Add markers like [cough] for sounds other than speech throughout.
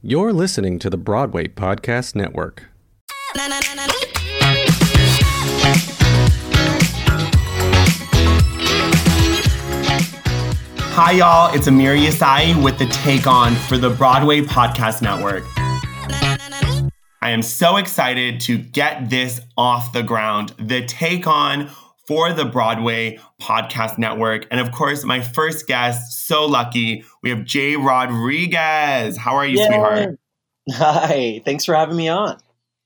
You're listening to the Broadway Podcast Network. Hi, y'all. It's Amir Yasai with the Take On for the Broadway Podcast Network. I am so excited to get this off the ground. The Take On for the Broadway Podcast Network. And of course, my first guest, so lucky, we have Jay Rodriguez. How are you, Yay. sweetheart? [laughs] Hi, thanks for having me on.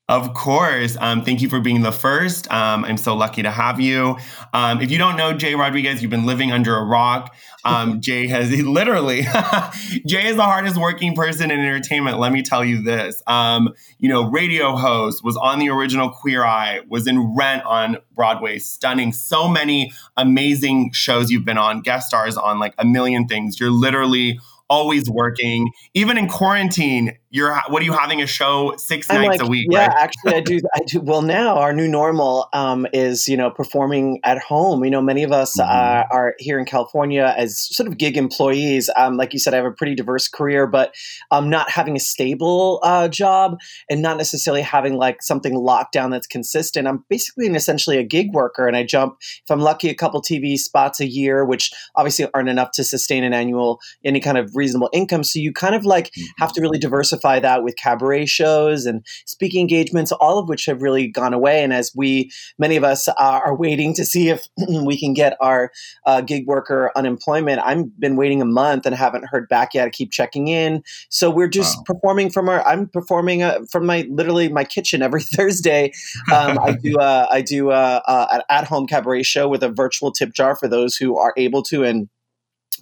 Of course. Um, thank you for being the first. Um, I'm so lucky to have you. Um, if you don't know Jay Rodriguez, you've been living under a rock. Um, [laughs] Jay has he literally, [laughs] Jay is the hardest working person in entertainment. Let me tell you this. Um, you know, radio host, was on the original Queer Eye, was in Rent on Broadway, stunning. So many amazing shows you've been on, guest stars on like a million things. You're literally always working. Even in quarantine, you're what are you having a show 6 I'm nights like, a week? yeah, right? actually, I do. I do. Well, now our new normal um, is you know performing at home. You know, many of us Mhm. uh, are here in California as sort of gig employees. Um, like you said, I have a pretty diverse career, but um, not having a stable uh, job and not necessarily having like something locked down that's consistent. I'm basically and essentially a gig worker, and I jump if I'm lucky a couple TV spots a year, which obviously aren't enough to sustain an annual any kind of reasonable income. So you kind of like have to really diversify that with cabaret shows and speaking engagements, all of which have really gone away. And as we, many of us, uh, are waiting to see if [clears throat] we can get our uh, gig worker unemployment, I've been waiting a month and haven't heard back yet. I keep checking in. So we're just Wow. performing from our. I'm performing uh, from my literally my kitchen every [laughs] Thursday. Um, I do uh, I do uh, uh, an at home cabaret show with a virtual tip jar for those who are able to and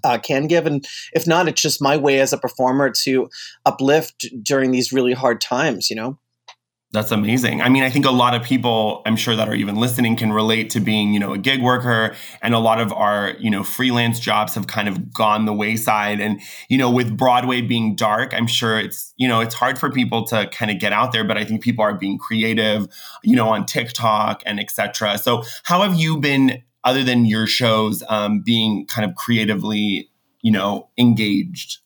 uh, can give. And if not, it's just my way as a performer to uplift during these really hard times, you know? That's amazing. I mean, I think a lot of people, I'm sure that are even listening, can relate to being, you know, a gig worker. And a lot of our, you know, freelance jobs have kind of gone the wayside. And, you know, with Broadway being dark, I'm sure it's, you know, it's hard for people to kind of get out there. But I think people are being creative, you know, on TikTok and etc. So how have you been, other than your shows, um, being kind of creatively, you know, engaged?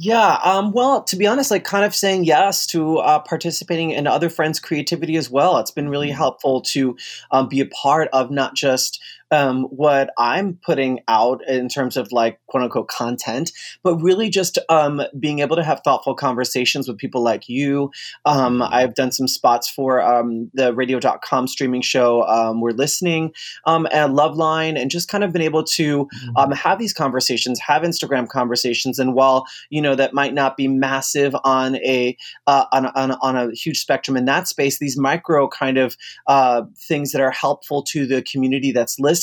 Yeah. Um, well, to be honest, like kind of saying yes to uh, participating in other friends' creativity as well. It's been really helpful to um, be a part of not just um, what I'm putting out in terms of like quote unquote content, but really just um, being able to have thoughtful conversations with people like you. Um, I've done some spots for um, the radio.com streaming show. Um, We're listening um, and Loveline, and just kind of been able to um, have these conversations, have Instagram conversations. And while you know that might not be massive on a uh, on, a- on, on a huge spectrum in that space, these micro kind of uh, things that are helpful to the community that's listening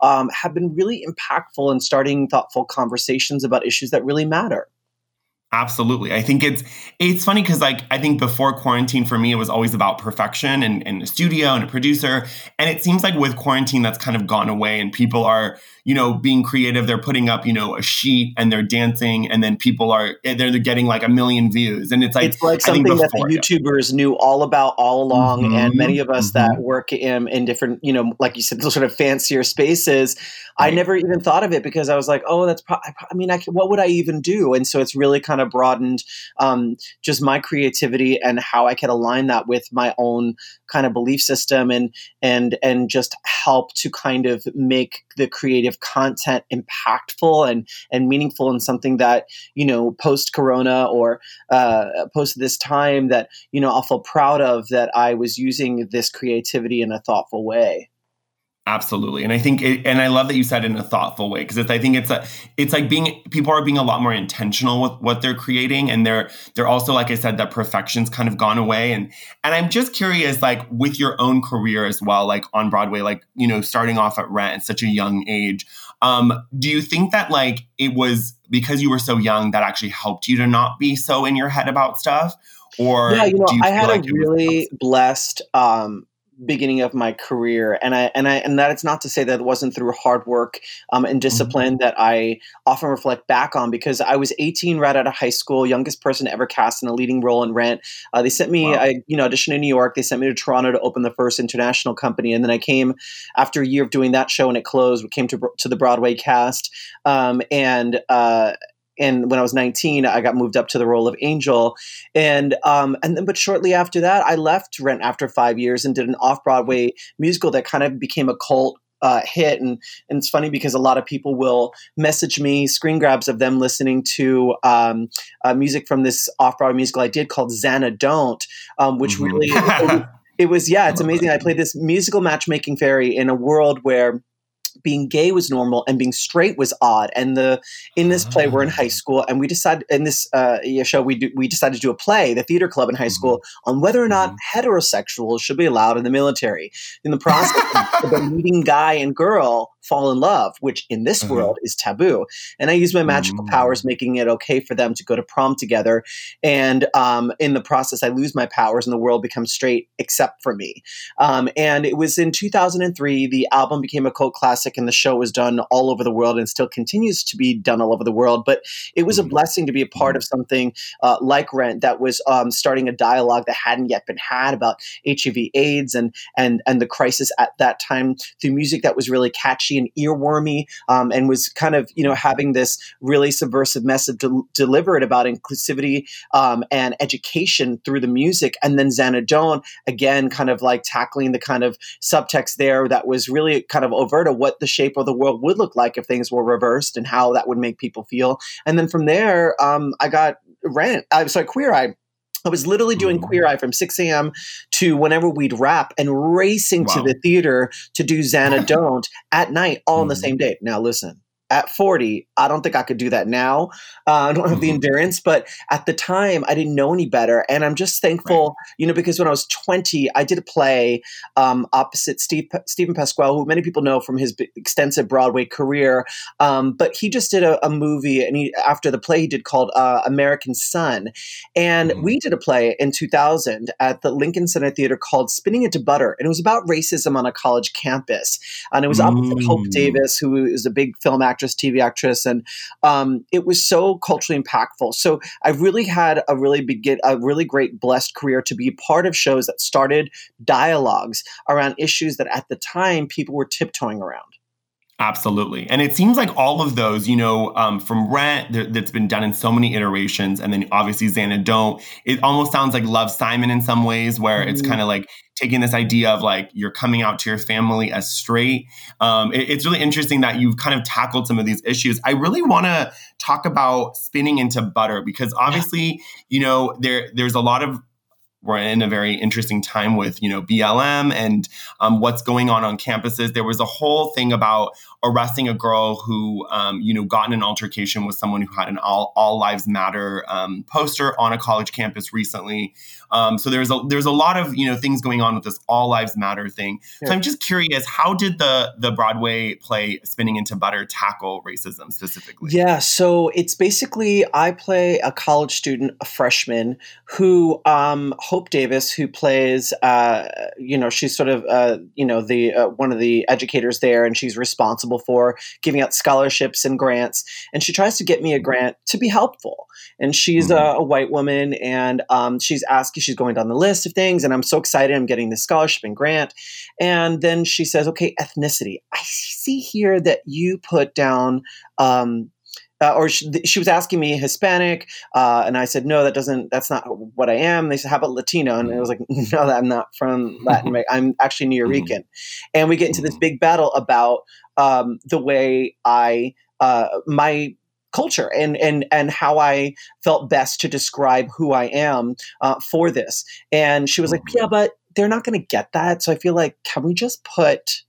um, have been really impactful in starting thoughtful conversations about issues that really matter. Absolutely. I think it's it's funny because like I think before quarantine for me it was always about perfection and, and a studio and a producer. And it seems like with quarantine that's kind of gone away and people are, you know, being creative. They're putting up, you know, a sheet and they're dancing and then people are they're, they're getting like a million views. And it's like it's like something that the. YouTubers knew all about all along, and Mhm, many of us that work in, in different, you know, like you said, those sort of fancier spaces. I never even thought of it because I was like, oh, that's. Pro- I, I mean, I can, what would I even do? And so it's really kind of broadened um, just my creativity and how I can align that with my own kind of belief system and and and just help to kind of make the creative content impactful and and meaningful and something that you know post corona or uh, post this time that you know I'll feel proud of that I was using this creativity in a thoughtful way. Absolutely, and I think, it, and I love that you said in a thoughtful way because I think it's a, it's like being people are being a lot more intentional with what they're creating, and they're they're also like I said that perfection's kind of gone away, and and I'm just curious, like with your own career as well, like on Broadway, like you know, starting off at Rent at such a young age, um, do you think that like it was because you were so young that actually helped you to not be so in your head about stuff, or yeah, you know, do you I feel had like a really blessed um, beginning of my career, and I and I and that it's not to say that it wasn't through hard work um, Mm-hmm. and discipline that I often reflect back on because I was 18 right out of high school, youngest person ever cast in a leading role in Rent. Uh, they sent me, Wow. I you know auditioned in New York. They sent me to Toronto to open the first international company, and then I came after a year of doing that show and it closed. We came to to the Broadway cast, um, and uh, and when I was 19, I got moved up to the role of Angel, and um, and then but shortly after that, I left Rent after five years and did an off Broadway musical that kind of became a cult uh, hit. And, and it's funny because a lot of people will message me screen grabs of them listening to um, uh, music from this off Broadway musical I did called Zanna Don't, um, which mm-hmm. really. it, it was, yeah, it's [laughs] amazing. I played this musical matchmaking fairy in a world where being gay was normal and being straight was odd. And the in this play, we're in high ah. school, and we decided in this uh, show we do, we decided to do a play, the theater club in high school, mm-hmm. on whether or not mm-hmm. heterosexuals should be allowed in the military. In the process of the [laughs] meeting guy and girl fall in love, which in this mm-hmm. world is taboo. And I use my magical mm-hmm. powers, making it okay for them to go to prom together. And um, in the process, I lose my powers, and the world becomes straight except for me. Um, and it was in 2003 the album became a cult classic and the show was done all over the world and still continues to be done all over the world. But it was a mm-hmm. blessing to be a part of mm-hmm. something uh, like Rent that was um, starting a dialogue that hadn't yet been had about HIV/AIDS and and and the crisis at that time through music that was really catchy and earwormy, um, and was kind of you know having this really subversive message to, delivered about inclusivity um, and education through the music, and then Zanna Don't again, kind of like tackling the kind of subtext there that was really kind of overt of what what the shape of the world would look like if things were reversed and how that would make people feel. And then from there, um, I got Rent. I'm sorry, Queer Eye. I was literally doing mm. Queer Eye from 6 a.m. to whenever we'd wrap and racing wow. to the theater to do Zanna [laughs] Don't at night, all mm. on the mm. same day. Now, listen, at 40, I don't think I could do that now. Uh, I don't have the mm-hmm. endurance, but at the time, I didn't know any better. And I'm just thankful, right. you know, because when I was 20, I did a play um, opposite Steve, Steven Pasquale, who many people know from his extensive Broadway career. Um, but he just did a, a, movie, and he after the play he did called uh, American Son. And mm-hmm. we did a play in 2000 at the Lincoln Center Theater called Spinning Into Butter. And it was about racism on a college campus. And it was opposite. Hope mm. Davis, who is a big film actor actress, TV actress, and um, it was so culturally impactful. So I really had a really begin a really great blessed career to be part of shows that started dialogues around issues that at the time people were tiptoeing around. Absolutely. And it seems like all of those, you know, um, from Rent, th- that's been done in so many iterations. And then obviously Zanna Don't, it almost sounds like Love Simon in some ways, where mm-hmm. it's kind of like taking this idea of like you're coming out to your family as straight. Um, it, it's really interesting that you've kind of tackled some of these issues. I really want to talk about spinning into butter because obviously, you know, there there's a lot of we're in a very interesting time with you know BLM and um, what's going on on campuses. There was a whole thing about arresting a girl who um, you know got in an altercation with someone who had an all, all lives matter um, poster on a college campus recently. Um, so there's a there's a lot of you know things going on with this all lives matter thing. So I'm just curious, how did the the Broadway play Spinning into Butter tackle racism specifically? Yeah, so it's basically I play a college student, a freshman who um, Hope Davis, who plays, uh, you know, she's sort of, uh, you know, the uh, one of the educators there, and she's responsible for giving out scholarships and grants. And she tries to get me a grant to be helpful. And she's mm-hmm. a, a, white woman, and um, she's asking, she's going down the list of things, and I'm so excited. I'm getting this scholarship and grant. And then she says, "Okay, ethnicity. I see here that you put down." Um, uh, or she, she, was asking me Hispanic, uh, and I said, no, that doesn't, that's not what I am. They said, how about Latino? And I was like, [laughs] no, I'm not from [laughs] Latin America. I'm actually Nuyorican. And we get into this big battle about um, the way I, uh, my culture and and and how I felt best to describe who I am uh, for this. And she was like, yeah, but they're not going to get that. So I feel like, can we just put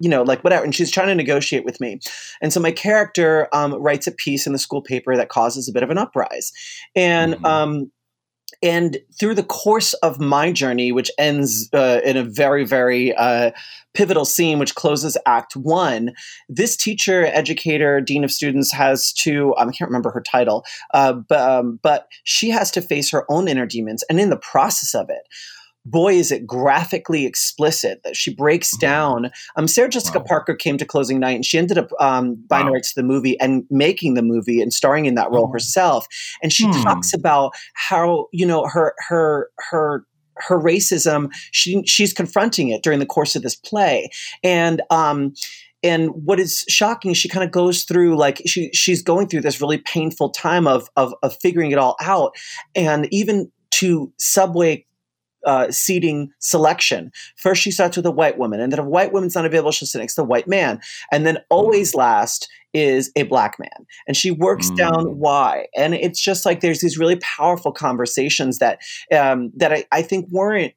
you know, like whatever. And she's trying to negotiate with me. And so my character um, writes a piece in the school paper that causes a bit of an uprise. And, mm-hmm. um, and through the course of my journey, which ends uh, in a very, very uh, pivotal scene, which closes Act One, this teacher, educator, dean of students has to, um, I can't remember her title, uh, but, um, but she has to face her own inner demons. And in the process of it, boy, is it graphically explicit that she breaks mm-hmm. down. Um, Sarah Jessica wow. Parker came to closing night and she ended up um, buying wow. rights to the movie and making the movie and starring in that role oh. herself. And she hmm. talks about how, you know, her, her, her, her racism, she, she's confronting it during the course of this play. And, um, and what is shocking she kind of goes through like she she's going through this really painful time of of, of figuring it all out and even to subway uh, seating selection. First, she starts with a white woman, and then if a white woman's not available, she'll sit next to a white man. And then always last is a black man. And she works mm. down why. And it's just like there's these really powerful conversations that um, that I, I think weren't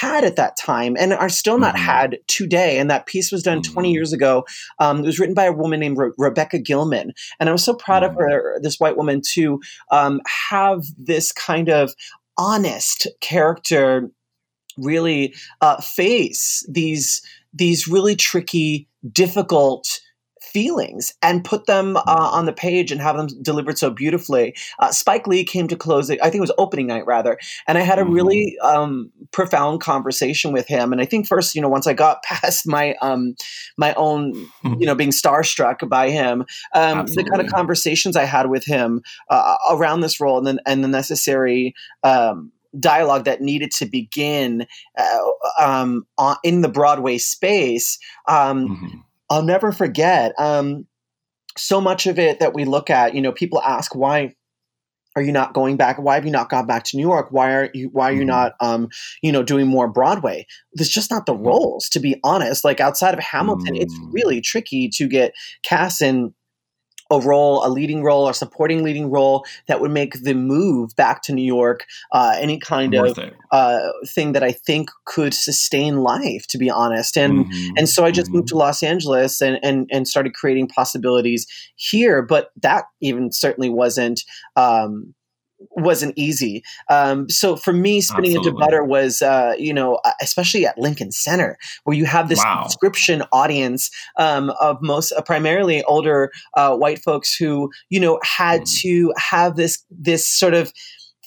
had at that time and are still not mm-hmm. had today. And that piece was done mm-hmm. 20 years ago. Um, it was written by a woman named Re- Rebecca Gilman. And I was so proud mm-hmm. of her, this white woman, to um, have this kind of honest character really uh, face these these really tricky, difficult feelings and put them uh, on the page and have them delivered so beautifully. Uh, Spike Lee came to close it, I think it was opening night rather, and I had a really mm-hmm. um, profound conversation with him. And I think first, you know, once I got [laughs] past my um, my own, you know, being starstruck by him, um, the kind of conversations I had with him uh, around this role and then and the necessary. Um, dialogue that needed to begin uh, um, on, in the Broadway space. Um, mm-hmm I'll never forget. Um, so much of it that we look at, you know, people ask why are you not going back? Why have you not gone back to New York? Why are you why are you mm-hmm. not um, you know, doing more Broadway? There's just not the roles, to be honest. Like outside of Hamilton, mm-hmm. it's mm. really tricky to get cast in a role, a leading role, or supporting leading role that would make the move back to New York uh, any kind Worth of uh, thing that I think could sustain life, to be honest. And mm-hmm. and so I just mm-hmm. moved to Los Angeles and, and and started creating possibilities here. But that even certainly wasn't. Um, wasn't easy. Um, so for me, spinning Absolutely. into butter was, uh, you know, uh, especially at Lincoln Center, where you have this wow. subscription audience um, of most uh, primarily older uh, white folks who, you know, had mm. to have this this sort of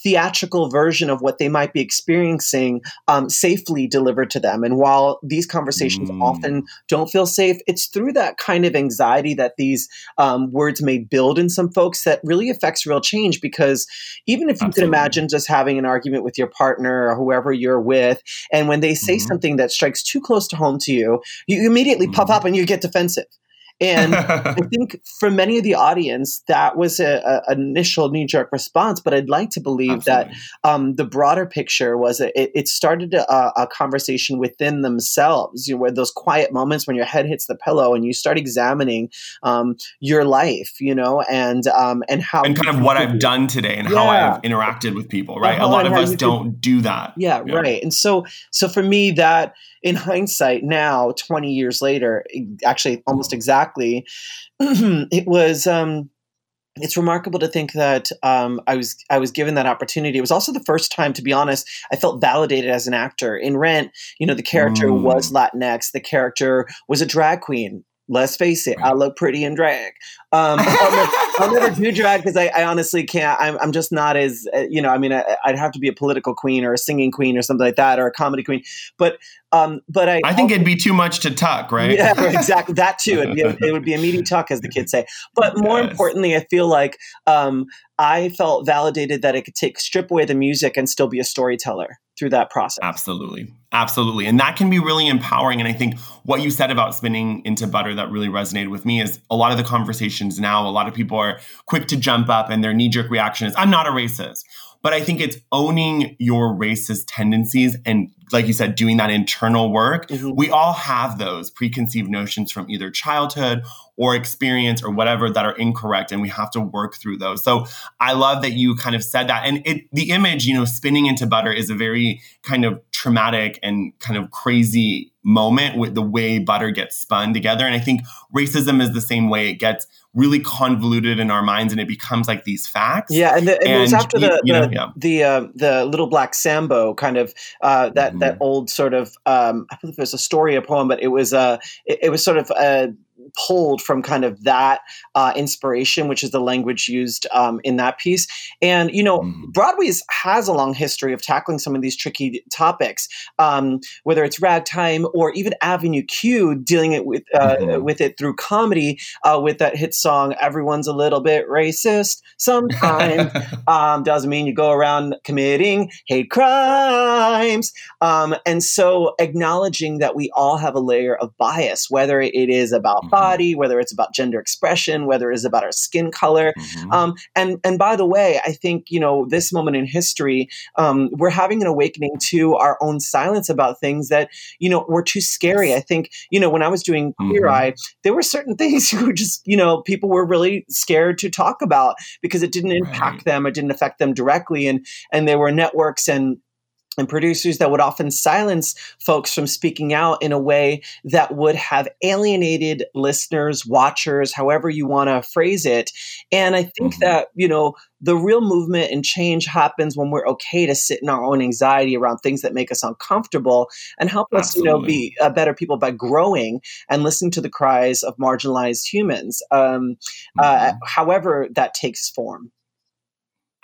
theatrical version of what they might be experiencing um, safely delivered to them. And while these conversations mm. often don't feel safe, it's through that kind of anxiety that these um, words may build in some folks that really affects real change. Because even if you Absolutely. can imagine just having an argument with your partner or whoever you're with, and when they say mm-hmm. something that strikes too close to home to you, you immediately mm-hmm. puff up and you get defensive. And [laughs] I think for many of the audience, that was an initial knee jerk response. But I'd like to believe Absolutely. that um, the broader picture was it, it started a, a, conversation within themselves, you know, where those quiet moments when your head hits the pillow and you start examining um, your life, you know, and um, and how and kind of what I've done today and yeah. how I've interacted with people. Right, uh-huh, a lot of us don't do that. Yeah, yeah, right. And so, so for me, that in hindsight, now twenty years later, actually almost exactly exactly. [clears throat] it was. Um, it's remarkable to think that um, I was I was given that opportunity. It was also the first time, to be honest, I felt validated as an actor. In Rent, you know, the character mm. was Latinx. The character was a drag queen. Let's face it, I look pretty in drag. Um, I'll, never, I'll, never, do drag because I, I, honestly can't. I'm, I'm, just not as uh, you know. I mean, I, would have to be a political queen or a singing queen or something like that, or a comedy queen. But um, but I, I think it'd be too much to tuck, right? Yeah, exactly. That too. It'd be a, it would be a meaty tuck, as the kids say. But more yes. importantly, I feel like um, I felt validated that I could take strip away the music and still be a storyteller through that process. Absolutely. Absolutely. And that can be really empowering. And I think what you said about spinning into butter that really resonated with me is a lot of the conversations now, a lot of people are quick to jump up and their knee jerk reaction is, I'm not a racist. But I think it's owning your racist tendencies and, like you said, doing that internal work. Mm-hmm. We all have those preconceived notions from either childhood or experience or whatever that are incorrect and we have to work through those. So i love that you kind of said that. And it the image you know spinning into butter is a very kind of traumatic and kind of crazy moment with the way butter gets spun together. And i think racism is the same way. It gets really convoluted in our minds and it becomes like these facts. Yeah and, the, and, and it was after the you, the, yeah. the, uh, the little black sambo kind of uh, that mm-hmm. that old sort of um, i believe it was a story a poem but it was uh it, it was sort of uh pulled from kind of that uh, inspiration, which is the language used um, in that piece. And you know, mm-hmm. Broadway has a long history of tackling some of these tricky topics, um, whether it's ragtime or even Avenue Q, dealing it with uh, mm-hmm. with it through comedy uh, with that hit song "Everyone's a Little Bit Racist." Sometimes [laughs] um, doesn't mean you go around committing hate crimes. Um, and so, acknowledging that we all have a layer of bias, whether it is about body, whether it's about gender expression, whether it's about our skin color. Mhm. Um, and and by the way, I think you know this moment in history, um, we're having an awakening to our own silence about things that you know were too scary. I think you know when I was doing Queer Mhm. Eye, there were certain [laughs] things who were just you know people were really scared to talk about because it didn't impact Right. them, it didn't affect them directly, and and there were networks and and producers that would often silence folks from speaking out in a way that would have alienated listeners, watchers, however you want to phrase it. And I think Mhm. that, you know, the real movement and change happens when we're okay to sit in our own anxiety around things that make us uncomfortable and help us, you know, be uh, better people by growing and listening to the cries of marginalized humans, um, uh, Mhm. however that takes form.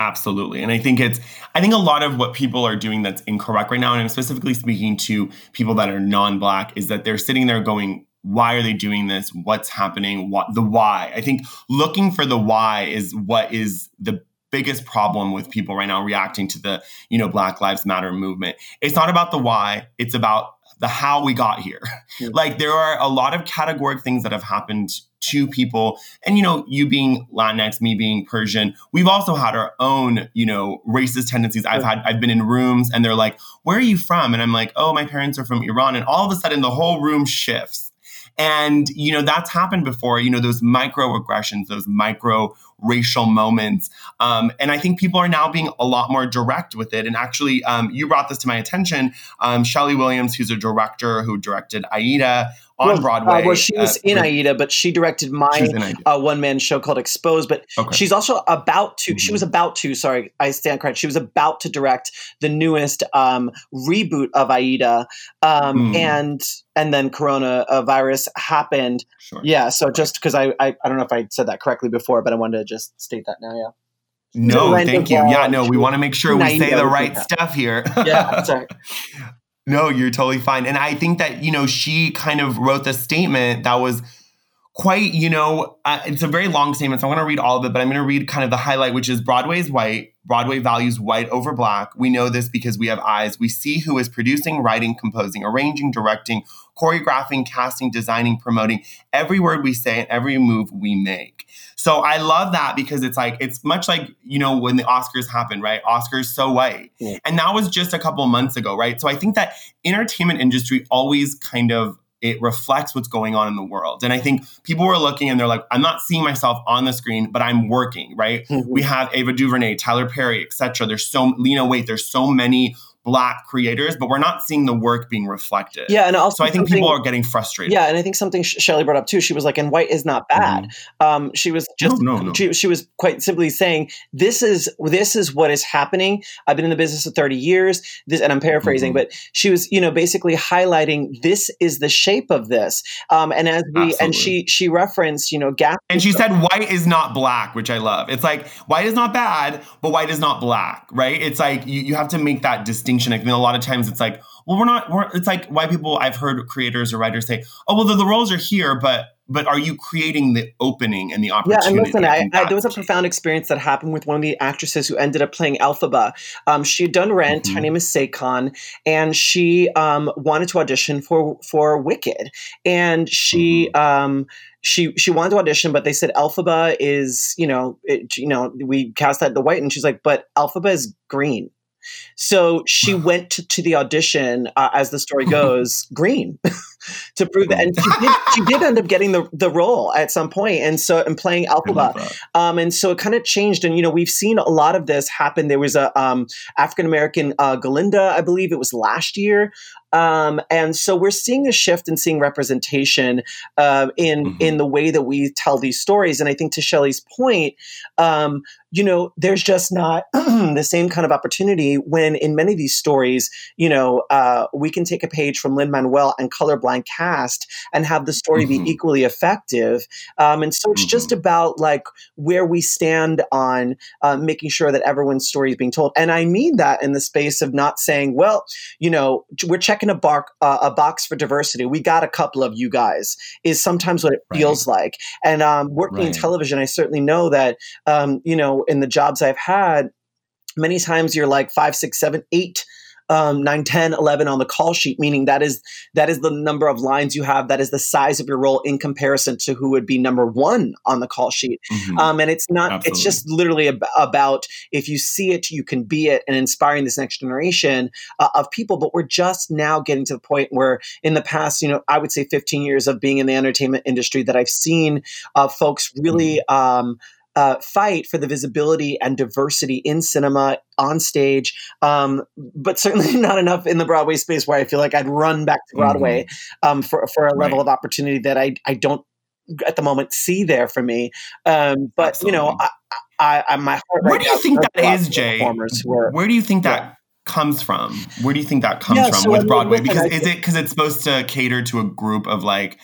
Absolutely. And I think it's, I think a lot of what people are doing that's incorrect right now, and I'm specifically speaking to people that are non Black, is that they're sitting there going, why are they doing this? What's happening? What the why? I think looking for the why is what is the biggest problem with people right now reacting to the, you know, Black Lives Matter movement. It's not about the why, it's about the how we got here. Yeah. like there are a lot of categoric things that have happened to people. And you know you being latinx me being persian we've also had our own you know racist tendencies. I've had i've been in rooms and they're like where are you from? And i'm like oh my parents are from iran. And all of a sudden the whole room shifts. And you know that's happened before you know those microaggressions those micro racial moments um, and i think people are now being a lot more direct with it and actually um, you brought this to my attention um, Schele Williams who's a director who directed aida on Well, uh, broadway well, she was uh, in Aida, but she directed my she was in Aida. a one man show called Exposed, but Okay. she's also about to. She Mhm. was about to. Sorry, I stand correct. She was about to direct the newest um, reboot of Aida, um, Mm. and and then coronavirus happened. Sure. Yeah, so just because I, I I don't know if I said that correctly before, but I wanted to just state that now. Yeah, No, Random thank you. Yeah, no, we want to make sure we say the right like stuff here. [laughs] yeah, sorry. [laughs] No, you're totally fine. And I think that, you know, she kind of wrote the statement that was quite, you know, uh, it's a very long statement. So I'm going to read all of it, but I'm going to read kind of the highlight, which is Broadway is white. Broadway values white over black. We know this because we have eyes. We see who is producing, writing, composing, arranging, directing, choreographing, casting, designing, promoting every word we say and every move we make. So I love that because it's like, it's much like, you know, when the Oscars happened, right? Oscars so white. Yeah. And that was just a couple months ago, right? So I think that entertainment industry always kind of it reflects what's going on in the world. And I think people were looking and they're like, I'm not seeing myself on the screen, but I'm working, right? Mhm. We have Ava DuVernay, Tyler Perry, etc. There's so Lena Waithe, there's so many black creators, but we're not seeing the work being reflected. Yeah, and also So I think people are getting frustrated. Yeah, and I think something Schele brought up too. She was like, "And white is not bad." Um, she was just Mm-hmm. No, no, no. She, she was quite simply saying, "This is this is what is happening." I've been in the business for thirty years. This, and I'm paraphrasing, Mhm. but she was, you know, basically highlighting this is the shape of this. Um, and as we and she she referenced, you know, gas. And she said white is not black, which I love. It's like white is not bad, but white is not black, right? It's like you, you have to make that distinction. I mean, a lot of times it's like, well, we're not. We're, it's like white people. I've heard creators or writers say, oh, well, the, the roles are here, but but are you creating the opening and the opportunity? Yeah, and listen, I, I, there was a profound experience that happened with one of the actresses who ended up playing Elphaba. Um, she had done Rent. Her Mhm. name is Saycon, and she um, wanted to audition for for Wicked, and she. Mm-hmm. Um, she she wanted to audition, but they said Elphaba is you know it, you know we cast that the white, and she's like, but Elphaba is green. So she went to, to the audition, uh, as the story [laughs] goes, green, [laughs] to prove that, and she did, she did end up getting the, the role at some point, and so and playing Elphaba. Um, and so it kind of changed. And, you know, we've seen a lot of this happen. There was a um, African American uh, Galinda, I believe it was last year. Um, and so we're seeing a shift and seeing representation uh, in Mhm. in the way that we tell these stories. And I think to Schele's point, um, you know, there's just not [clears throat] the same kind of opportunity when in many of these stories, you know, uh, we can take a page from Lin Manuel and colorblind cast and have the story Mhm. be equally effective. Um, and so it's just about like where we stand on uh, making sure that everyone's story is being told. And I mean that in the space of not saying, well, you know, we're checking a, bar- uh, a box for diversity. We got a couple of you guys, is sometimes what it Right. feels like. And um, working in television, I certainly know that, um, you know, in the jobs I've had, many times you're like five, six, seven, eight um, 9, 10, 11 on the call sheet, meaning that is that is the number of lines you have, that is the size of your role in comparison to who would be number one on the call sheet. Mm-hmm. Um, and it's not, Absolutely. it's just literally ab- about if you see it, you can be it and inspiring this next generation uh, of people. But we're just now getting to the point where in the past, you know, I would say 15 years of being in the entertainment industry that I've seen uh, folks really, mm-hmm. um, uh, fight for the visibility and diversity in cinema on stage, um, but certainly [laughs] not enough in the Broadway space where I feel like I'd run back to Broadway mm-hmm. um, for for a level right. of opportunity that I I don't at the moment see there for me. Um, but Absolutely. you know, I, I, I, my heart. Where right do you think that is, Jay? Where do you think that? Yeah. comes from where do you think that comes yeah, from so with broadway because is it because it's supposed to cater to a group of like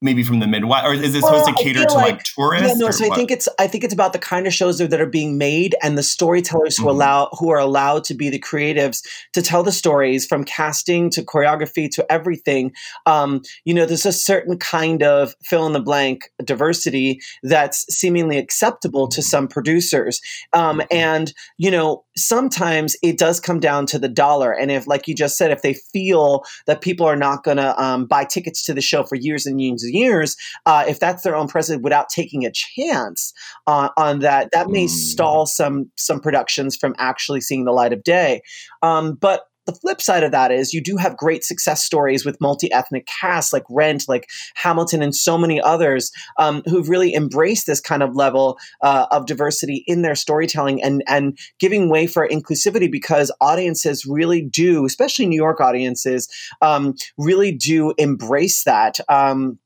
maybe from the Midwest, or is it supposed well, to cater to like, like, tourists? Yeah, no. So what? I think it's I think it's about the kind of shows that are being made and the storytellers mm-hmm. who allow who are allowed to be the creatives to tell the stories from casting to choreography to everything. Um, you know, there's a certain kind of fill in the blank diversity that's seemingly acceptable to some producers, um, mm-hmm. and you know sometimes it does come down to the dollar. And if, like you just said, if they feel that people are not going to um, buy tickets to the show for years and years and years, uh, if that's their own president without taking a chance uh, on that, that may mm. stall some some productions from actually seeing the light of day. Um, but the flip side of that is you do have great success stories with multi-ethnic casts like Rent, like Hamilton, and so many others um, who've really embraced this kind of level uh, of diversity in their storytelling and and giving way for inclusivity because audiences really do, especially New York audiences, um, really do embrace that. Um,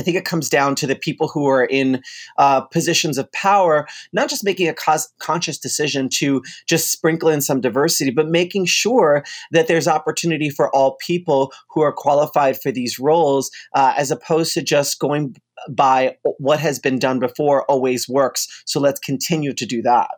I think it comes down to the people who are in uh, positions of power, not just making a cos- conscious decision to just sprinkle in some diversity, but making sure that there's opportunity for all people who are qualified for these roles, uh, as opposed to just going by what has been done before always works. So let's continue to do that.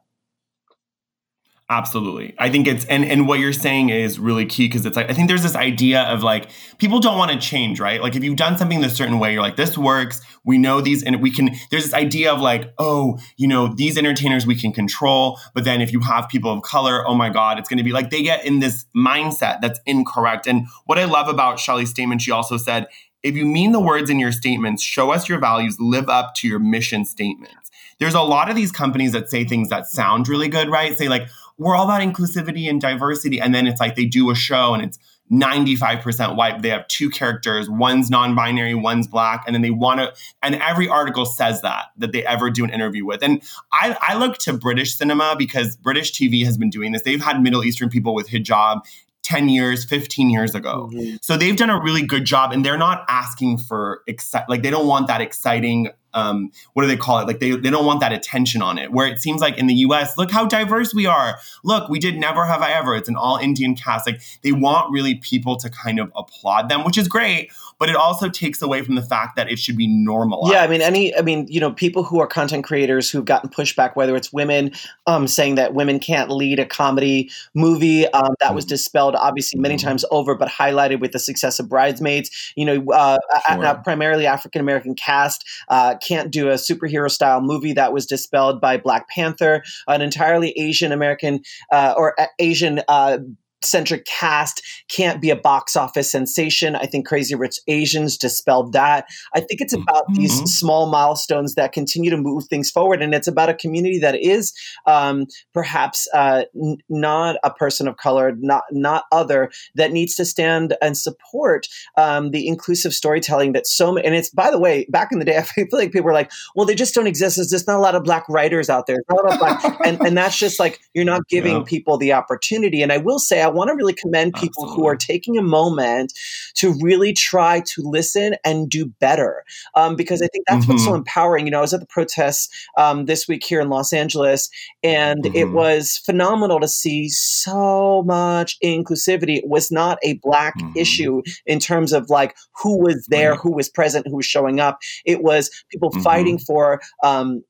Absolutely. I think it's and and what you're saying is really key because it's like I think there's this idea of like people don't want to change, right? Like if you've done something a certain way, you're like this works. We know these and we can there's this idea of like, oh, you know, these entertainers we can control, but then if you have people of color, oh my god, it's going to be like they get in this mindset that's incorrect. And what I love about Schele's statement, she also said, if you mean the words in your statements, show us your values, live up to your mission statements. There's a lot of these companies that say things that sound really good, right? Say like, we're all about inclusivity and diversity. And then it's like they do a show and it's 95% white. They have two characters, one's non binary, one's black. And then they want to, and every article says that, that they ever do an interview with. And I, I look to British cinema because British TV has been doing this. They've had Middle Eastern people with hijab 10 years, 15 years ago. Mm-hmm. So they've done a really good job and they're not asking for exci- like they don't want that exciting um, what do they call it? Like they, they don't want that attention on it. Where it seems like in the US, look how diverse we are. Look, we did Never Have I Ever. It's an all Indian cast. Like they want really people to kind of applaud them, which is great but it also takes away from the fact that it should be normalized. Yeah, I mean, any, I mean, you know, people who are content creators who've gotten pushback, whether it's women um, saying that women can't lead a comedy movie, um, that was mm-hmm. dispelled obviously many mm-hmm. times over, but highlighted with the success of Bridesmaids. You know, uh, sure. a, a primarily African American cast uh, can't do a superhero style movie that was dispelled by Black Panther. An entirely Asian American uh, or Asian uh, centric cast can't be a box office sensation. I think Crazy Rich Asians dispelled that. I think it's about mm-hmm. these small milestones that continue to move things forward. And it's about a community that is um, perhaps uh, n- not a person of color, not, not other, that needs to stand and support um, the inclusive storytelling that so many, and it's, by the way, back in the day, [laughs] I feel like people were like, well, they just don't exist. There's just not a lot of black writers out there. Black, and, and that's just like, you're not giving yeah. people the opportunity. And I will say, I want to really commend people Absolutely. who are taking a moment to really try to listen and do better. Um, because I think that's mm-hmm. what's so mm-hmm. empowering. You know, I was at the protests um, this week here in Los Angeles, and mm-hmm. it was phenomenal to see so much inclusivity. It was not a black mm-hmm. issue in terms of like who was there, who was present, who was showing up. It was people fighting mm-hmm. for um,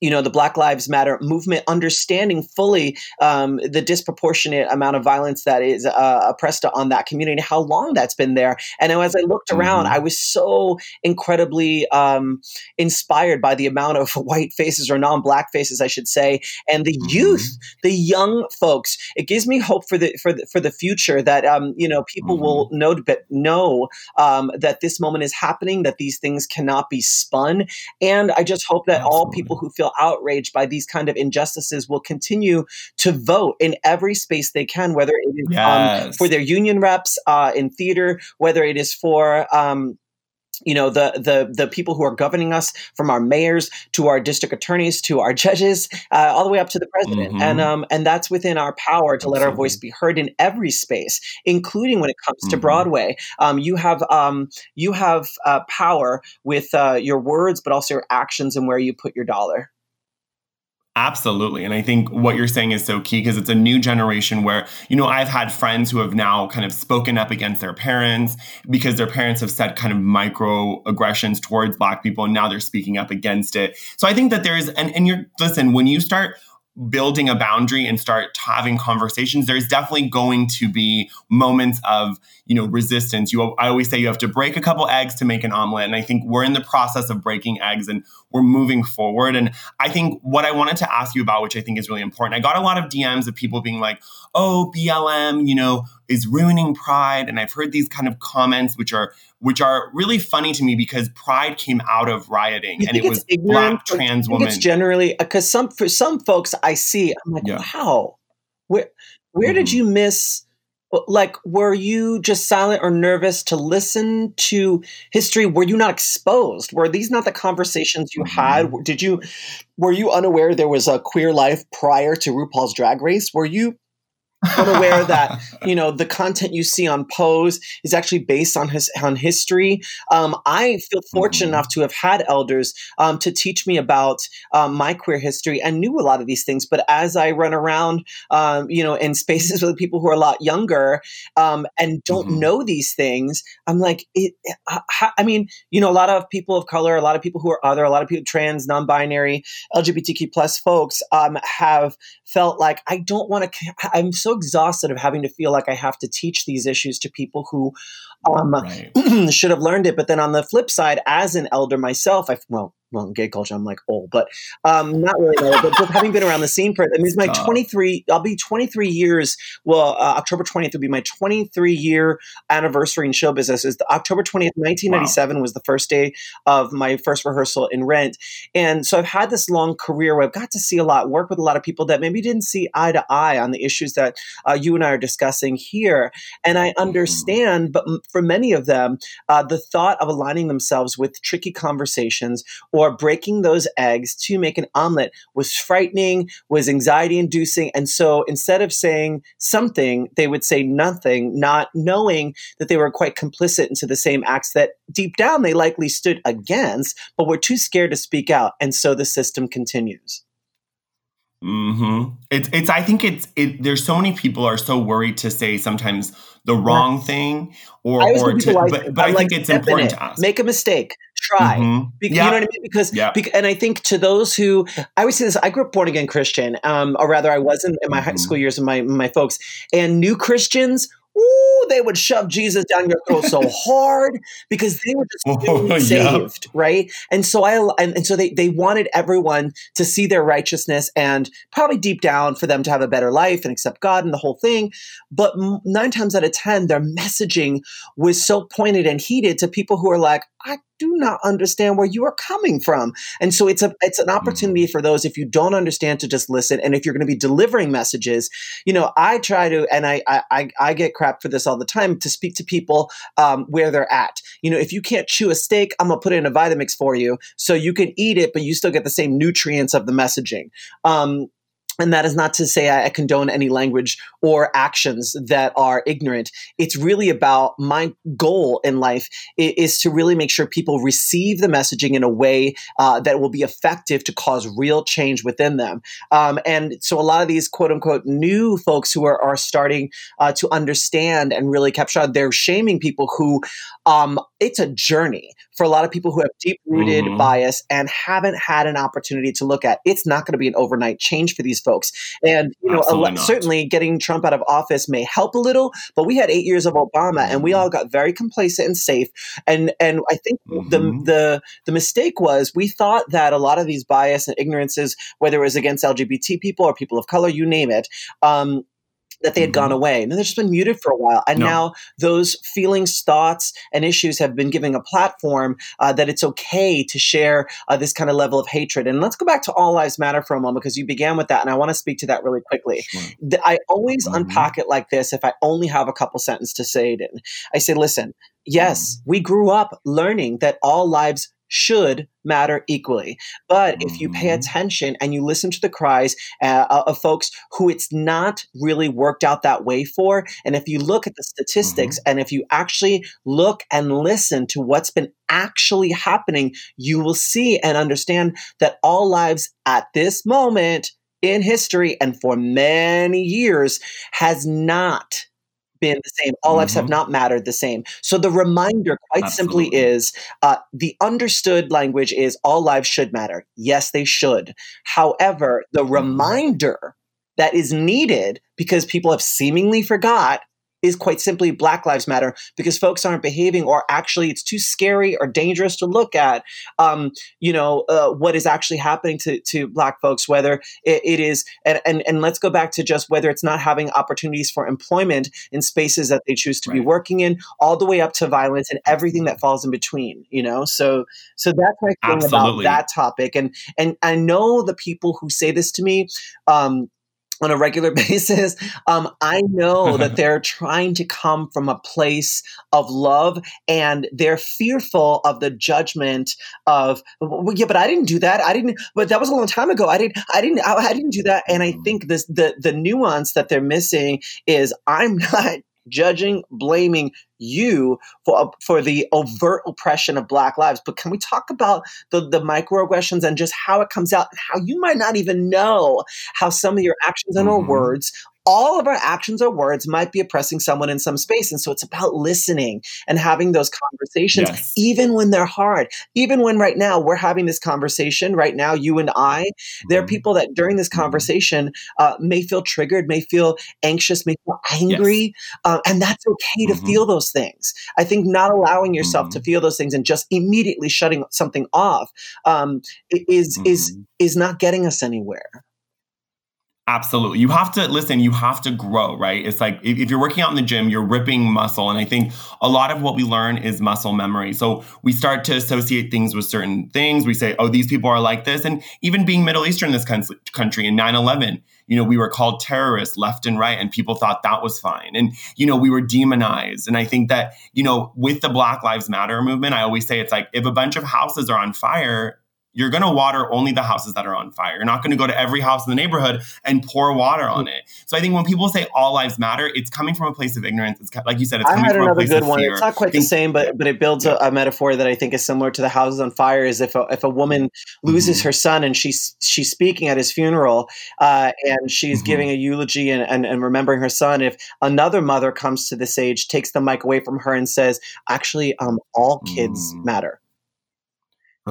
you know the black lives matter movement understanding fully um, the disproportionate amount of violence that is uh, oppressed on that community how long that's been there and as i looked around mm-hmm. i was so incredibly um, inspired by the amount of [laughs] white faces or non-black faces i should say and the mm-hmm. youth the young folks it gives me hope for the for the, for the future that um, you know people mm-hmm. will know know um, that this moment is happening that these things cannot be spun and i just hope that Absolutely. all people who feel outraged by these kind of injustices will continue to vote in every space they can, whether it is yes. um, for their union reps uh, in theater, whether it is for um, you know the the the people who are governing us from our mayors to our district attorneys to our [laughs] judges uh, all the way up to the president mm-hmm. and um and that's within our power to Absolutely. let our voice be heard in every space including when it comes mm-hmm. to broadway um you have um you have uh, power with uh, your words but also your actions and where you put your dollar Absolutely. And I think what you're saying is so key because it's a new generation where, you know, I've had friends who have now kind of spoken up against their parents because their parents have said kind of microaggressions towards Black people and now they're speaking up against it. So I think that there's, and, and you're, listen, when you start building a boundary and start having conversations there's definitely going to be moments of you know resistance. You i always say you have to break a couple eggs to make an omelet and i think we're in the process of breaking eggs and we're moving forward. And i think what i wanted to ask you about which i think is really important i got a lot of dms of people being like oh blm you know is ruining pride and i've heard these kind of comments which are which are really funny to me because pride came out of rioting and it was black trans women it's generally because some for some folks i see i'm like yeah. wow where where mm-hmm. did you miss like were you just silent or nervous to listen to history were you not exposed were these not the conversations you mm-hmm. had did you were you unaware there was a queer life prior to rupaul's drag race were you unaware [laughs] that you know the content you see on Pose is actually based on his on history. Um, I feel fortunate mm-hmm. enough to have had elders um, to teach me about um, my queer history and knew a lot of these things. But as I run around, um, you know, in spaces [laughs] with people who are a lot younger um, and don't mm-hmm. know these things, I'm like, it, uh, I mean, you know, a lot of people of color, a lot of people who are other, a lot of people trans, non-binary, LGBTQ plus folks um, have felt like I don't want to. I'm so exhausted of having to feel like I have to teach these issues to people who um, right. [clears throat] should have learned it. But then on the flip side, as an elder myself, I well, well, gay culture, I'm like old, but um, not really old. But just having been around the scene for it, I mean, it's my 23. I'll be 23 years. Well, uh, October 20th will be my 23 year anniversary in show business. Is the October 20th, 1997 wow. was the first day of my first rehearsal in Rent, and so I've had this long career where I've got to see a lot, work with a lot of people that maybe didn't see eye to eye on the issues that uh, you and I are discussing here, and I mm-hmm. understand. But for many of them, uh, the thought of aligning themselves with tricky conversations or or breaking those eggs to make an omelet was frightening, was anxiety inducing. And so instead of saying something, they would say nothing, not knowing that they were quite complicit into the same acts that deep down they likely stood against, but were too scared to speak out. And so the system continues. Hmm. It's. It's. I think it's. It. There's so many people are so worried to say sometimes the wrong thing, or or to. But, but I like, think it's important it. to ask. Make a mistake try. Mm-hmm. Be- yeah. You know what I mean? Because, yeah. Be- and I think to those who, I always say this, I grew up born again Christian, um, or rather I was in, in my mm-hmm. high school years with my, my folks, and new Christians they would shove Jesus down your throat so [laughs] hard because they were just oh, saved, yeah. right? And so I and, and so they they wanted everyone to see their righteousness and probably deep down for them to have a better life and accept God and the whole thing. But nine times out of ten, their messaging was so pointed and heated to people who are like, I do not understand where you are coming from. And so it's a it's an opportunity mm-hmm. for those if you don't understand to just listen. And if you're going to be delivering messages, you know, I try to, and I I I get crap for this all the time to speak to people um, where they're at. You know, if you can't chew a steak, I'm gonna put it in a Vitamix for you so you can eat it, but you still get the same nutrients of the messaging. Um, and that is not to say I, condone any language or actions that are ignorant. It's really about my goal in life is, to really make sure people receive the messaging in a way uh, that will be effective to cause real change within them. Um, and so a lot of these quote unquote new folks who are, are starting uh, to understand and really capture, they're shaming people who um, it's a journey for a lot of people who have deep rooted mm-hmm. bias and haven't had an opportunity to look at. It's not going to be an overnight change for these folks. And, you know, a, certainly getting Trump out of office may help a little, but we had eight years of Obama and we mm-hmm. all got very complacent and safe. And, and I think mm-hmm. the, the, the mistake was we thought that a lot of these bias and ignorances, whether it was against LGBT people or people of color, you name it, um, that they had mm-hmm. gone away. And they've just been muted for a while. And no. now those feelings, thoughts, and issues have been giving a platform uh, that it's okay to share uh, this kind of level of hatred. And let's go back to All Lives Matter for a moment because you began with that. And I want to speak to that really quickly. Sure. I always mm-hmm. unpack it like this if I only have a couple sentences to say it in. I say, listen, yes, mm-hmm. we grew up learning that all lives should matter equally. But mm-hmm. if you pay mm-hmm. attention and you listen to the cries uh, uh, of folks who it's not really worked out that way for, and if you look at the statistics mm-hmm. and if you actually look and listen to what's been actually happening, you will see and understand that all lives at this moment in history and for many years has not been the same. All mm-hmm. lives have mm-hmm. not mattered the same. So the reminder, quite Absolutely. simply, is uh, the understood language is all lives should matter. Yes, they should. However, the mm-hmm. reminder that is needed because people have seemingly forgot is quite simply Black Lives Matter because folks aren't behaving, or actually it's too scary or dangerous to look at. Um, you know uh, what is actually happening to to Black folks, whether it, it is, and, and and let's go back to just whether it's not having opportunities for employment in spaces that they choose to right. be working in, all the way up to violence and everything that falls in between. You know, so so that's my thing Absolutely. about that topic, and and I know the people who say this to me. Um, on a regular [laughs] basis, um, I know that [laughs] they're trying to come from a place of love and they're fearful of the judgment of, well, yeah, but I didn't do that. I didn't, but that was a long time ago. I didn't, I didn't, I, I didn't do that. And I mm. think this, the, the nuance that they're missing is I'm [laughs] not judging, blaming you for for the overt oppression of Black lives. But can we talk about the the microaggressions and just how it comes out and how you might not even know how some of your actions and mm-hmm. or words all of our actions or words might be oppressing someone in some space. And so it's about listening and having those conversations, yes. even when they're hard. Even when right now we're having this conversation, right now, you and I, there are mm-hmm. people that during this mm-hmm. conversation uh, may feel triggered, may feel anxious, may feel angry. Yes. Uh, and that's okay to mm-hmm. feel those things. I think not allowing yourself mm-hmm. to feel those things and just immediately shutting something off um, is, is, mm-hmm. is not getting us anywhere. Absolutely. You have to listen, you have to grow, right? It's like if, if, you're working out in the gym, you're ripping muscle. And I think a lot of what we learn is muscle memory. So we start to associate things with certain things. We say, oh, these people are like this. And even being Middle Eastern in this country in 9 11, you know, we were called terrorists left and right, and people thought that was fine. And, you know, we were demonized. And I think that, you know, with the Black Lives Matter movement, I always say it's like if a bunch of houses are on fire, you're going to water only the houses that are on fire. You're not going to go to every house in the neighborhood and pour water on it. So I think when people say all lives matter, it's coming from a place of ignorance. It's like you said, it's coming I had from another a place good of one. fear. It's not quite the same, but but it builds yeah. a, a, metaphor that I think is similar to the houses on fire. Is if a, if a woman loses mm-hmm. her son and she's she's speaking at his funeral uh, and she's mm-hmm. giving a eulogy and, and, and remembering her son, if another mother comes to the stage, takes the mic away from her and says, "Actually, um, all kids mm. matter."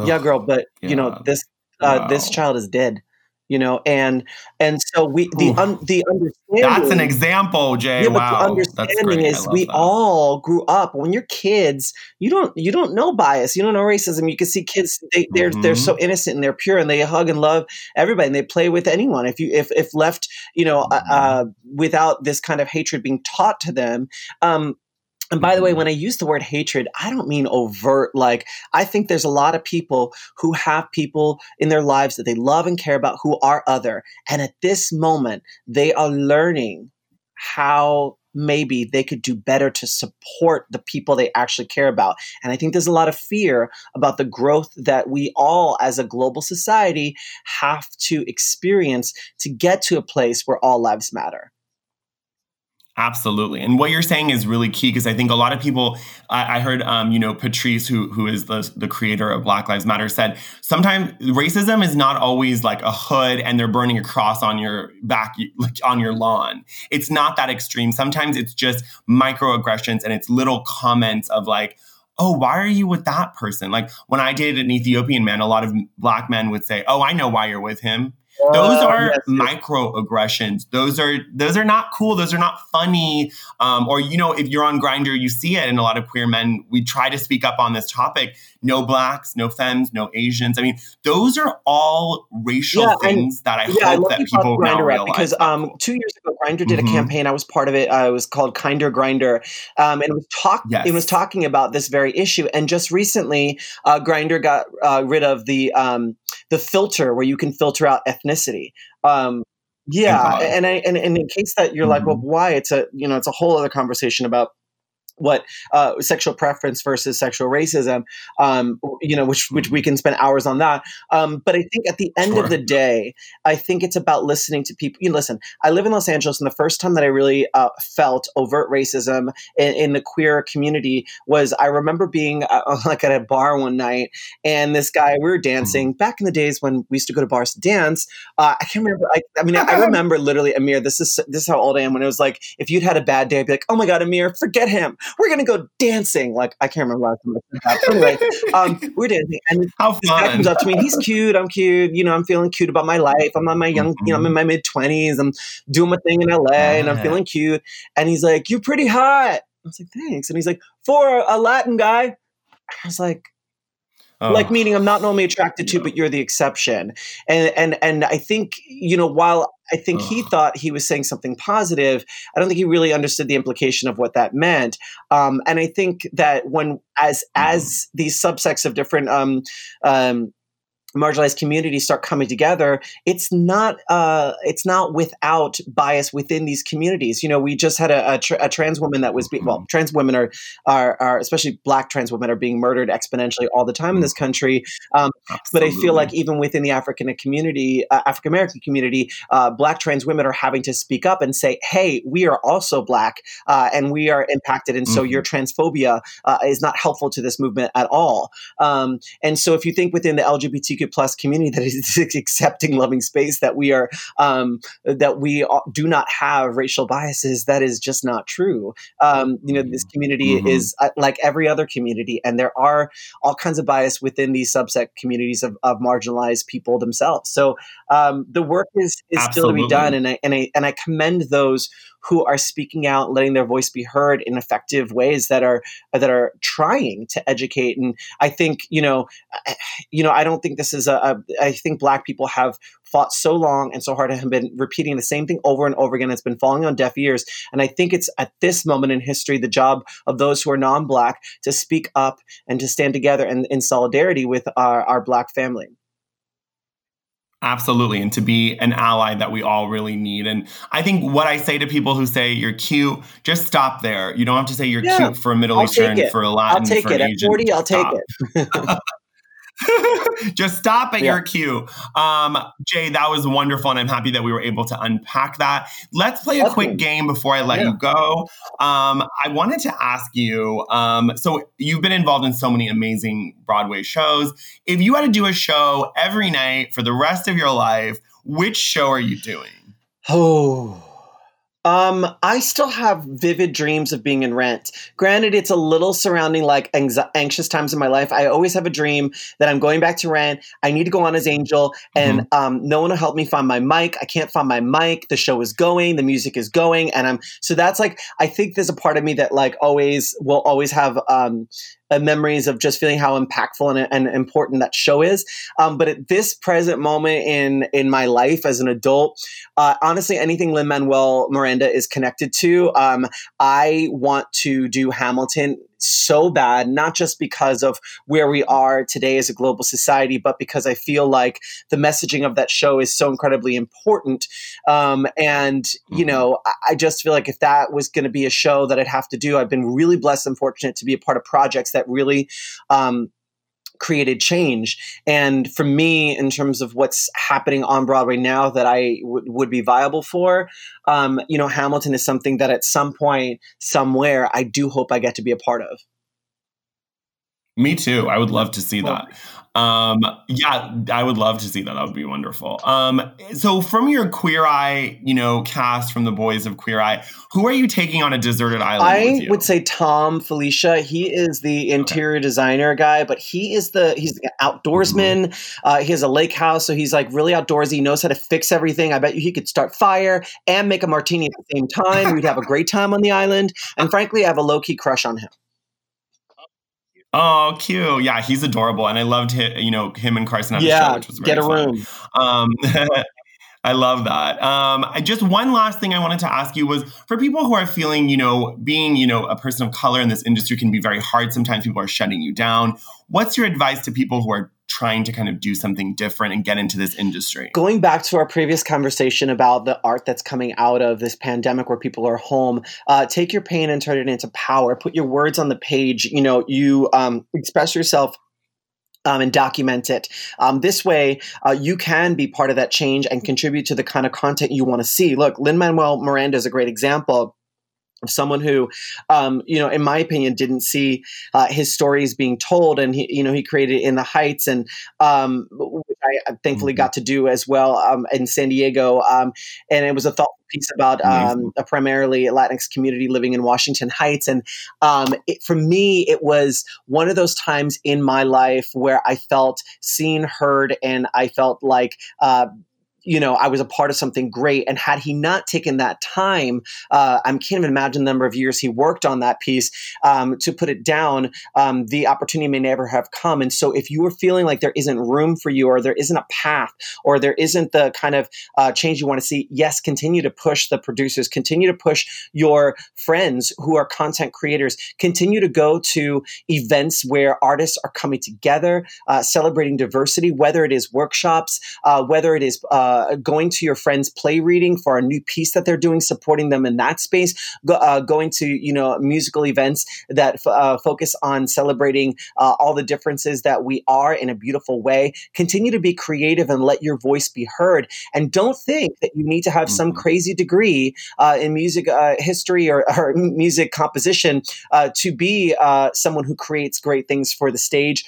Yeah girl but yeah. you know this uh, wow. this child is dead you know and and so we the un, the understanding that's an example jay yeah, wow. the understanding is we that. all grew up when you're kids you don't you don't know bias you don't know racism you can see kids they, they're mm-hmm. they're so innocent and they're pure and they hug and love everybody and they play with anyone if you if if left you know uh, mm-hmm. uh, without this kind of hatred being taught to them um and by the way, mm-hmm. when I use the word hatred, I don't mean overt. Like, I think there's a lot of people who have people in their lives that they love and care about who are other. And at this moment, they are learning how maybe they could do better to support the people they actually care about. And I think there's a lot of fear about the growth that we all, as a global society, have to experience to get to a place where all lives matter. Absolutely, and what you're saying is really key because I think a lot of people. I, I heard, um, you know, Patrisse, who who is the the creator of Black Lives Matter, said sometimes racism is not always like a hood and they're burning a cross on your back, like on your lawn. It's not that extreme. Sometimes it's just microaggressions and it's little comments of like, oh, why are you with that person? Like when I dated an Ethiopian man, a lot of black men would say, oh, I know why you're with him. Those are yes, microaggressions. Those are those are not cool. Those are not funny. Um, or you know, if you're on Grindr, you see it. And a lot of queer men, we try to speak up on this topic. No blacks, no femmes, no Asians. I mean, those are all racial yeah, things that I yeah, hope I that people now realize. Because um, two years ago, Grindr did mm-hmm. a campaign. I was part of it. Uh, it was called Kindr Grindr, um, and it was talk. Yes. It was talking about this very issue. And just recently, uh, Grindr got uh, rid of the um, the filter where you can filter out ethnicity. Um, yeah, and I and, and in case that you're mm-hmm. like, well, mm-hmm. why? It's a you know, it's a whole other conversation about what uh, sexual preference versus sexual racism, um, you know, which which we can spend hours on that. Um, but I think at the end sure. of the day, I think it's about listening to people. You know, listen, I live in Los Angeles, and the first time that I really uh, felt overt racism in, in, the queer community was I remember being uh, [laughs] like at a bar one night, and this guy we were dancing mm-hmm. back in the days when we used to go to bars to dance. Uh, I can't remember. I, I mean, I, I [laughs] remember literally Amir. This is this is how old I am. When it was like, if you'd had a bad day, I'd be like, oh my god, Amir, forget him we're gonna go dancing. Like I can't remember last time I said that. anyway, um, we're dancing, and How this guy comes up to me. He's cute. I'm cute. You know, I'm feeling cute about my life. I'm on my young. Mm-hmm. You know, I'm in mm-hmm. my mid twenties. I'm doing my thing in LA, and I'm feeling cute. And he's like, "You're pretty hot." I was like, "Thanks." And he's like, "For a Latin guy," I was like, Oh. Like meaning I'm not normally attracted to, but you're the exception. And and and I think, you know, while I think he thought he was saying something positive, I don't think he really understood the implication of what that meant. Um, and I think that when as as mm. these subsects of different um, um, marginalized communities start coming together it's not uh, it's not without bias within these communities you know we just had a, a, tra- a trans woman that was be- well mm-hmm. trans women are, are, are especially black trans women are being murdered exponentially all the time in this country um, but i feel like even within the african community uh, african american community uh, black trans women are having to speak up and say hey we are also black uh, and we are impacted and so mm-hmm. your transphobia uh, is not helpful to this movement at all um, and so if you think within the lgbtq plus community that is [laughs] accepting, loving space that we are um, that we do not have racial biases. That is just not true. Um, you know, this community mm-hmm. is uh, like every other community, and there are all kinds of bias within these subset communities of, of marginalized people themselves. So um, the work is is still to be done, and I and I and I commend those who are speaking out, letting their voice be heard in effective ways that are that are trying to educate. And I think you know, you know, I don't think this is a. a I think Black people have fought so long and so hard and have been repeating the same thing over and over again. It's been falling on deaf ears. And I think it's at this moment in history the job of those who are non Black to speak up and to stand together and in solidarity with our, our Black family. Absolutely. And to be an ally that we all really need. And I think what I say to people who say you're cute, just stop there. You don't have to say you're yeah, cute for a Middle I'll Eastern, for a Latin, I'll take for it. At 40, I'll take it. [laughs] [laughs] Just stop at yeah. your cue. Um, Jay, that was wonderful, and I'm happy that we were able to unpack that. Let's play a quick game before I let yeah. you go. Um, I wanted to ask you um, so you've been involved in so many amazing Broadway shows. If you had to do a show every night for the rest of your life, which show are you doing? Oh. Um, I still have vivid dreams of being in Rent. Granted, it's a little surrounding like anxious times in my life. I always have a dream that I'm going back to Rent. I need to go on as Angel, and mm-hmm. um, no one will help me find my mic. I can't find my mic. The show is going, the music is going, and I'm so that's like I think there's a part of me that like always will always have um, uh, memories of just feeling how impactful and, and important that show is. Um, but at this present moment in in my life as an adult, uh, honestly, anything Lin Manuel Miranda is connected to, um, I want to do Hamilton so bad, not just because of where we are today as a global society, but because I feel like the messaging of that show is so incredibly important. Um, and, you mm-hmm. know, I, I just feel like if that was going to be a show that I'd have to do, I've been really blessed and fortunate to be a part of projects that really um, created change. And for me, in terms of what's happening on Broadway now that I w- would be viable for, um, you know, Hamilton is something that at some point, somewhere, I do hope I get to be a part of. Me too. I would love to see that. Um, yeah, I would love to see that. That would be wonderful. Um, so from your Queer Eye, you know, cast from the boys of Queer Eye, who are you taking on a deserted island? I would say Thom Filicia. He is the interior okay. designer guy, but he is the he's the outdoorsman. Mm-hmm. Uh, he has a lake house, so he's like really outdoorsy. He knows how to fix everything. I bet you he could start fire and make a martini at the same time. We'd have a great time on the island. And frankly, I have a low key crush on him. Oh, cute! Yeah, he's adorable, and I loved him. You know, him and Carson at yeah, the show, which was get a fun. room. Um, [laughs] I love that. Um, I just one last thing I wanted to ask you was for people who are feeling, you know, being, you know, a person of color in this industry can be very hard. Sometimes people are shutting you down. What's your advice to people who are trying to kind of do something different and get into this industry. Going back to our previous conversation about the art that's coming out of this pandemic where people are home, uh, take your pain and turn it into power. Put your words on the page. You know, you um, express yourself um, and document it. Um, this way, uh, you can be part of that change and contribute to the kind of content you want to see. Look, Lin Manuel Miranda is a great example someone who um, you know in my opinion didn't see uh, his stories being told and he you know he created in the heights and um, which i thankfully mm-hmm. got to do as well um, in san diego um, and it was a thoughtful piece about um, a primarily latinx community living in washington heights and um, it, for me it was one of those times in my life where i felt seen heard and i felt like uh, you know, I was a part of something great. And had he not taken that time, uh, I can't even imagine the number of years he worked on that piece um, to put it down. Um, the opportunity may never have come. And so, if you are feeling like there isn't room for you, or there isn't a path, or there isn't the kind of uh, change you want to see, yes, continue to push the producers, continue to push your friends who are content creators, continue to go to events where artists are coming together, uh, celebrating diversity, whether it is workshops, uh, whether it is uh, uh, going to your friend's play reading for a new piece that they're doing, supporting them in that space, go, uh, going to you know musical events that f- uh, focus on celebrating uh, all the differences that we are in a beautiful way. Continue to be creative and let your voice be heard, and don't think that you need to have mm-hmm. some crazy degree uh, in music history or, or, music composition to be someone who creates great things for the stage,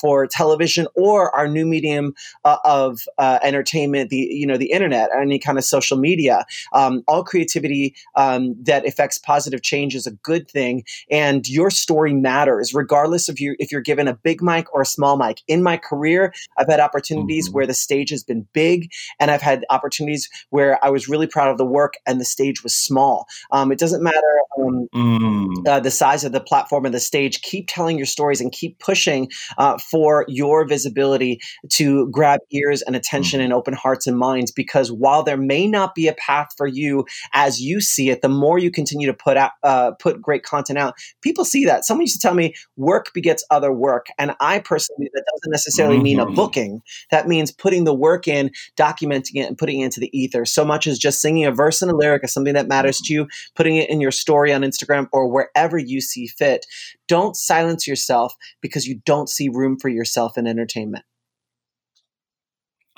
for television, or our new medium of entertainment, the you know the internet or any kind of social media. Um, all creativity um, that affects positive change is a good thing, and your story matters regardless of you if you're given a big mic or a small mic. In my career, I've had opportunities mm-hmm. where the stage has been big, and I've had opportunities where I was really proud of the work and the stage was small. Um, it doesn't matter um, mm. uh, the size of the platform and the stage. Keep telling your stories and keep pushing uh, for your visibility to grab ears and attention mm. and open hearts and minds because while there may not be a path for you as you see it, the more you continue to put out uh, put great content out, people see that. Someone used to tell me work begets other work, and I personally that doesn't necessarily mm-hmm. mean a mm-hmm. booking. That means putting the work in, documenting it, and putting it into the ether. So much as just singing a verse and a lyric is something that matters to you, putting it in your story on Instagram or wherever you see fit. Don't silence yourself because you don't see room for yourself in entertainment.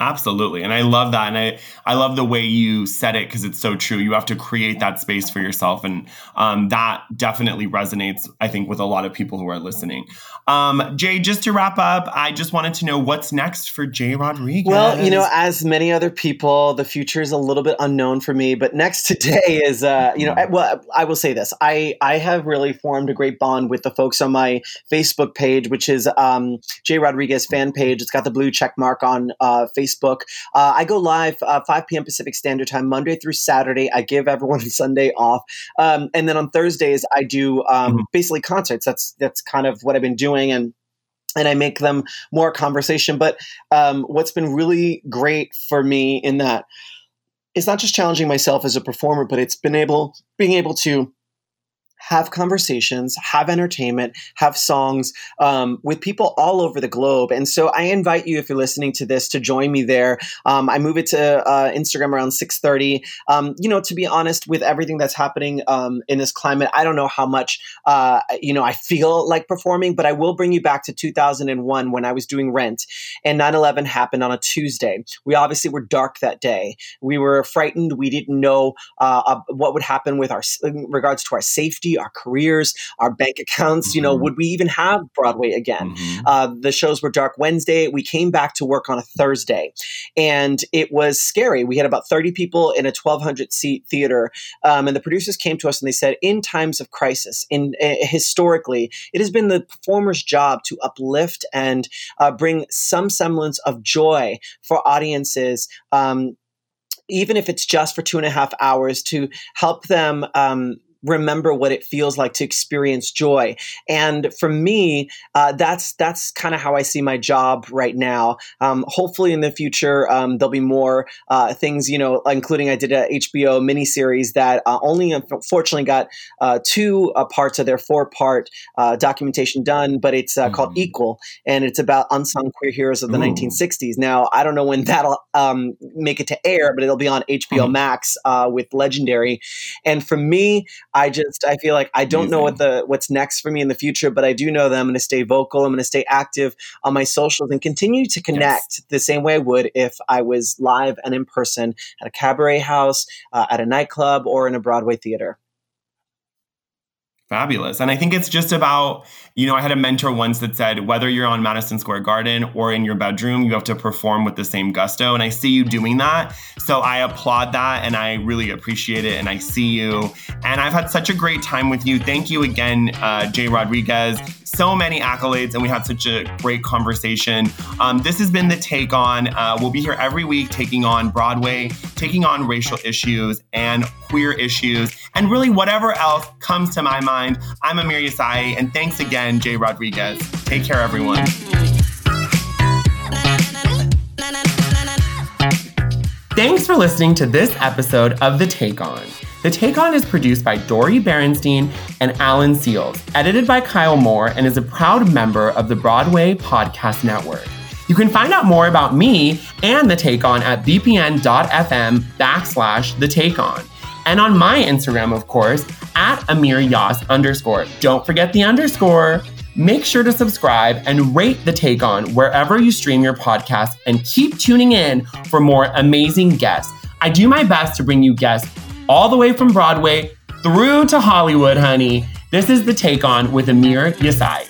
Absolutely. And I love that. And I, I love the way you said it because it's so true. You have to create that space for yourself. And um, that definitely resonates, I think, with a lot of people who are listening. Um, Jay, just to wrap up, I just wanted to know what's next for Jay Rodriguez. Well, you know, as many other people, the future is a little bit unknown for me. But next [laughs] today is, uh, you know, mm-hmm. well, I will say this. I, I have really formed a great bond with the folks on my Facebook page, which is um, Jay Rodriguez fan page. It's got the blue check mark on uh, Facebook Facebook. Uh, I go live uh, 5 p.m. Pacific Standard Time, Monday through Saturday. I give everyone [laughs] Sunday off, um, and then on Thursdays I do um, mm-hmm. basically concerts. That's that's kind of what I've been doing, and and I make them more conversation. But um, what's been really great for me in that it's not just challenging myself as a performer, but it's been able being able to have conversations, have entertainment, have songs um, with people all over the globe. And so I invite you, if you're listening to this, to join me there. Um, I move it to uh, Instagram around 6:30. Um, you know, to be honest, with everything that's happening um, in this climate, I don't know how much uh, you know I feel like performing, but I will bring you back to 2001 when I was doing Rent, and 9/11 happened on a Tuesday. We obviously were dark that day. We were frightened. We didn't know uh, what would happen with our in regards to our safety our careers, our bank accounts. Mm-hmm. You know, mm-hmm. would we even have Broadway again? Mm-hmm. Uh, the shows were Dark Wednesday. We came back to work on a Thursday, and it was scary. We had about 30 people in a 1,200 seat theater, um, and the producers came to us and they said, in times of crisis, in uh, historically, it has been the performer's job to uplift and uh, bring some semblance of joy for audiences um, even if it's just for two and a half hours, to help them um, remember what it feels like to experience joy. And for me, uh, that's that's kind of how I see my job right now. Um, hopefully, in the future, um, there'll be more uh, things. You know, including I did a HBO miniseries that uh, only unfortunately got uh, two uh, parts of their four part uh, documentation done, but it's mm-hmm. called Equal, and it's about unsung queer heroes of the Ooh. 1960s. Now, I don't know when that'll um, make it to air, but it'll be on HBO mm-hmm. Max with Legendary. And for me, I just I feel like I don't Amazing. know what the what's next for me in the future, but I do know that I'm going to stay vocal. I'm going to stay active on my socials and continue to connect yes. the same way I would if I was live and in person at a cabaret house, uh, at a nightclub, or in a Broadway theater. Fabulous. And I think it's just about, you know, I had a mentor once that said, whether you're on Madison Square Garden or in your bedroom, you have to perform with the same gusto. And I see you doing that. So I applaud that and I really appreciate it. And I see you. And I've had such a great time with you. Thank you again, uh, Jay Rodriguez so many accolades and we had such a great conversation. Um, this has been the Take On. Uh, we'll be here every week taking on Broadway, taking on racial issues and queer issues, and really whatever else comes to my mind. I'm Amir Yasai, and thanks again, Jay Rodriguez. Take care, everyone. Thanks for listening to this episode of The Take On. The Take On is produced by Dori Berinstein and Alan Seales, edited by Kyle Moore, and is a proud member of the Broadway Podcast Network. You can find out more about me and The Take On at bpn.fm backslash The Take On. And on my Instagram, of course, at Amir Yas underscore. Don't forget the underscore. Make sure to subscribe and rate The Take On wherever you stream your podcast and keep tuning in for more amazing guests. I do my best to bring you guests all the way from Broadway through to Hollywood, honey. This is The Take On with Amir Yasai.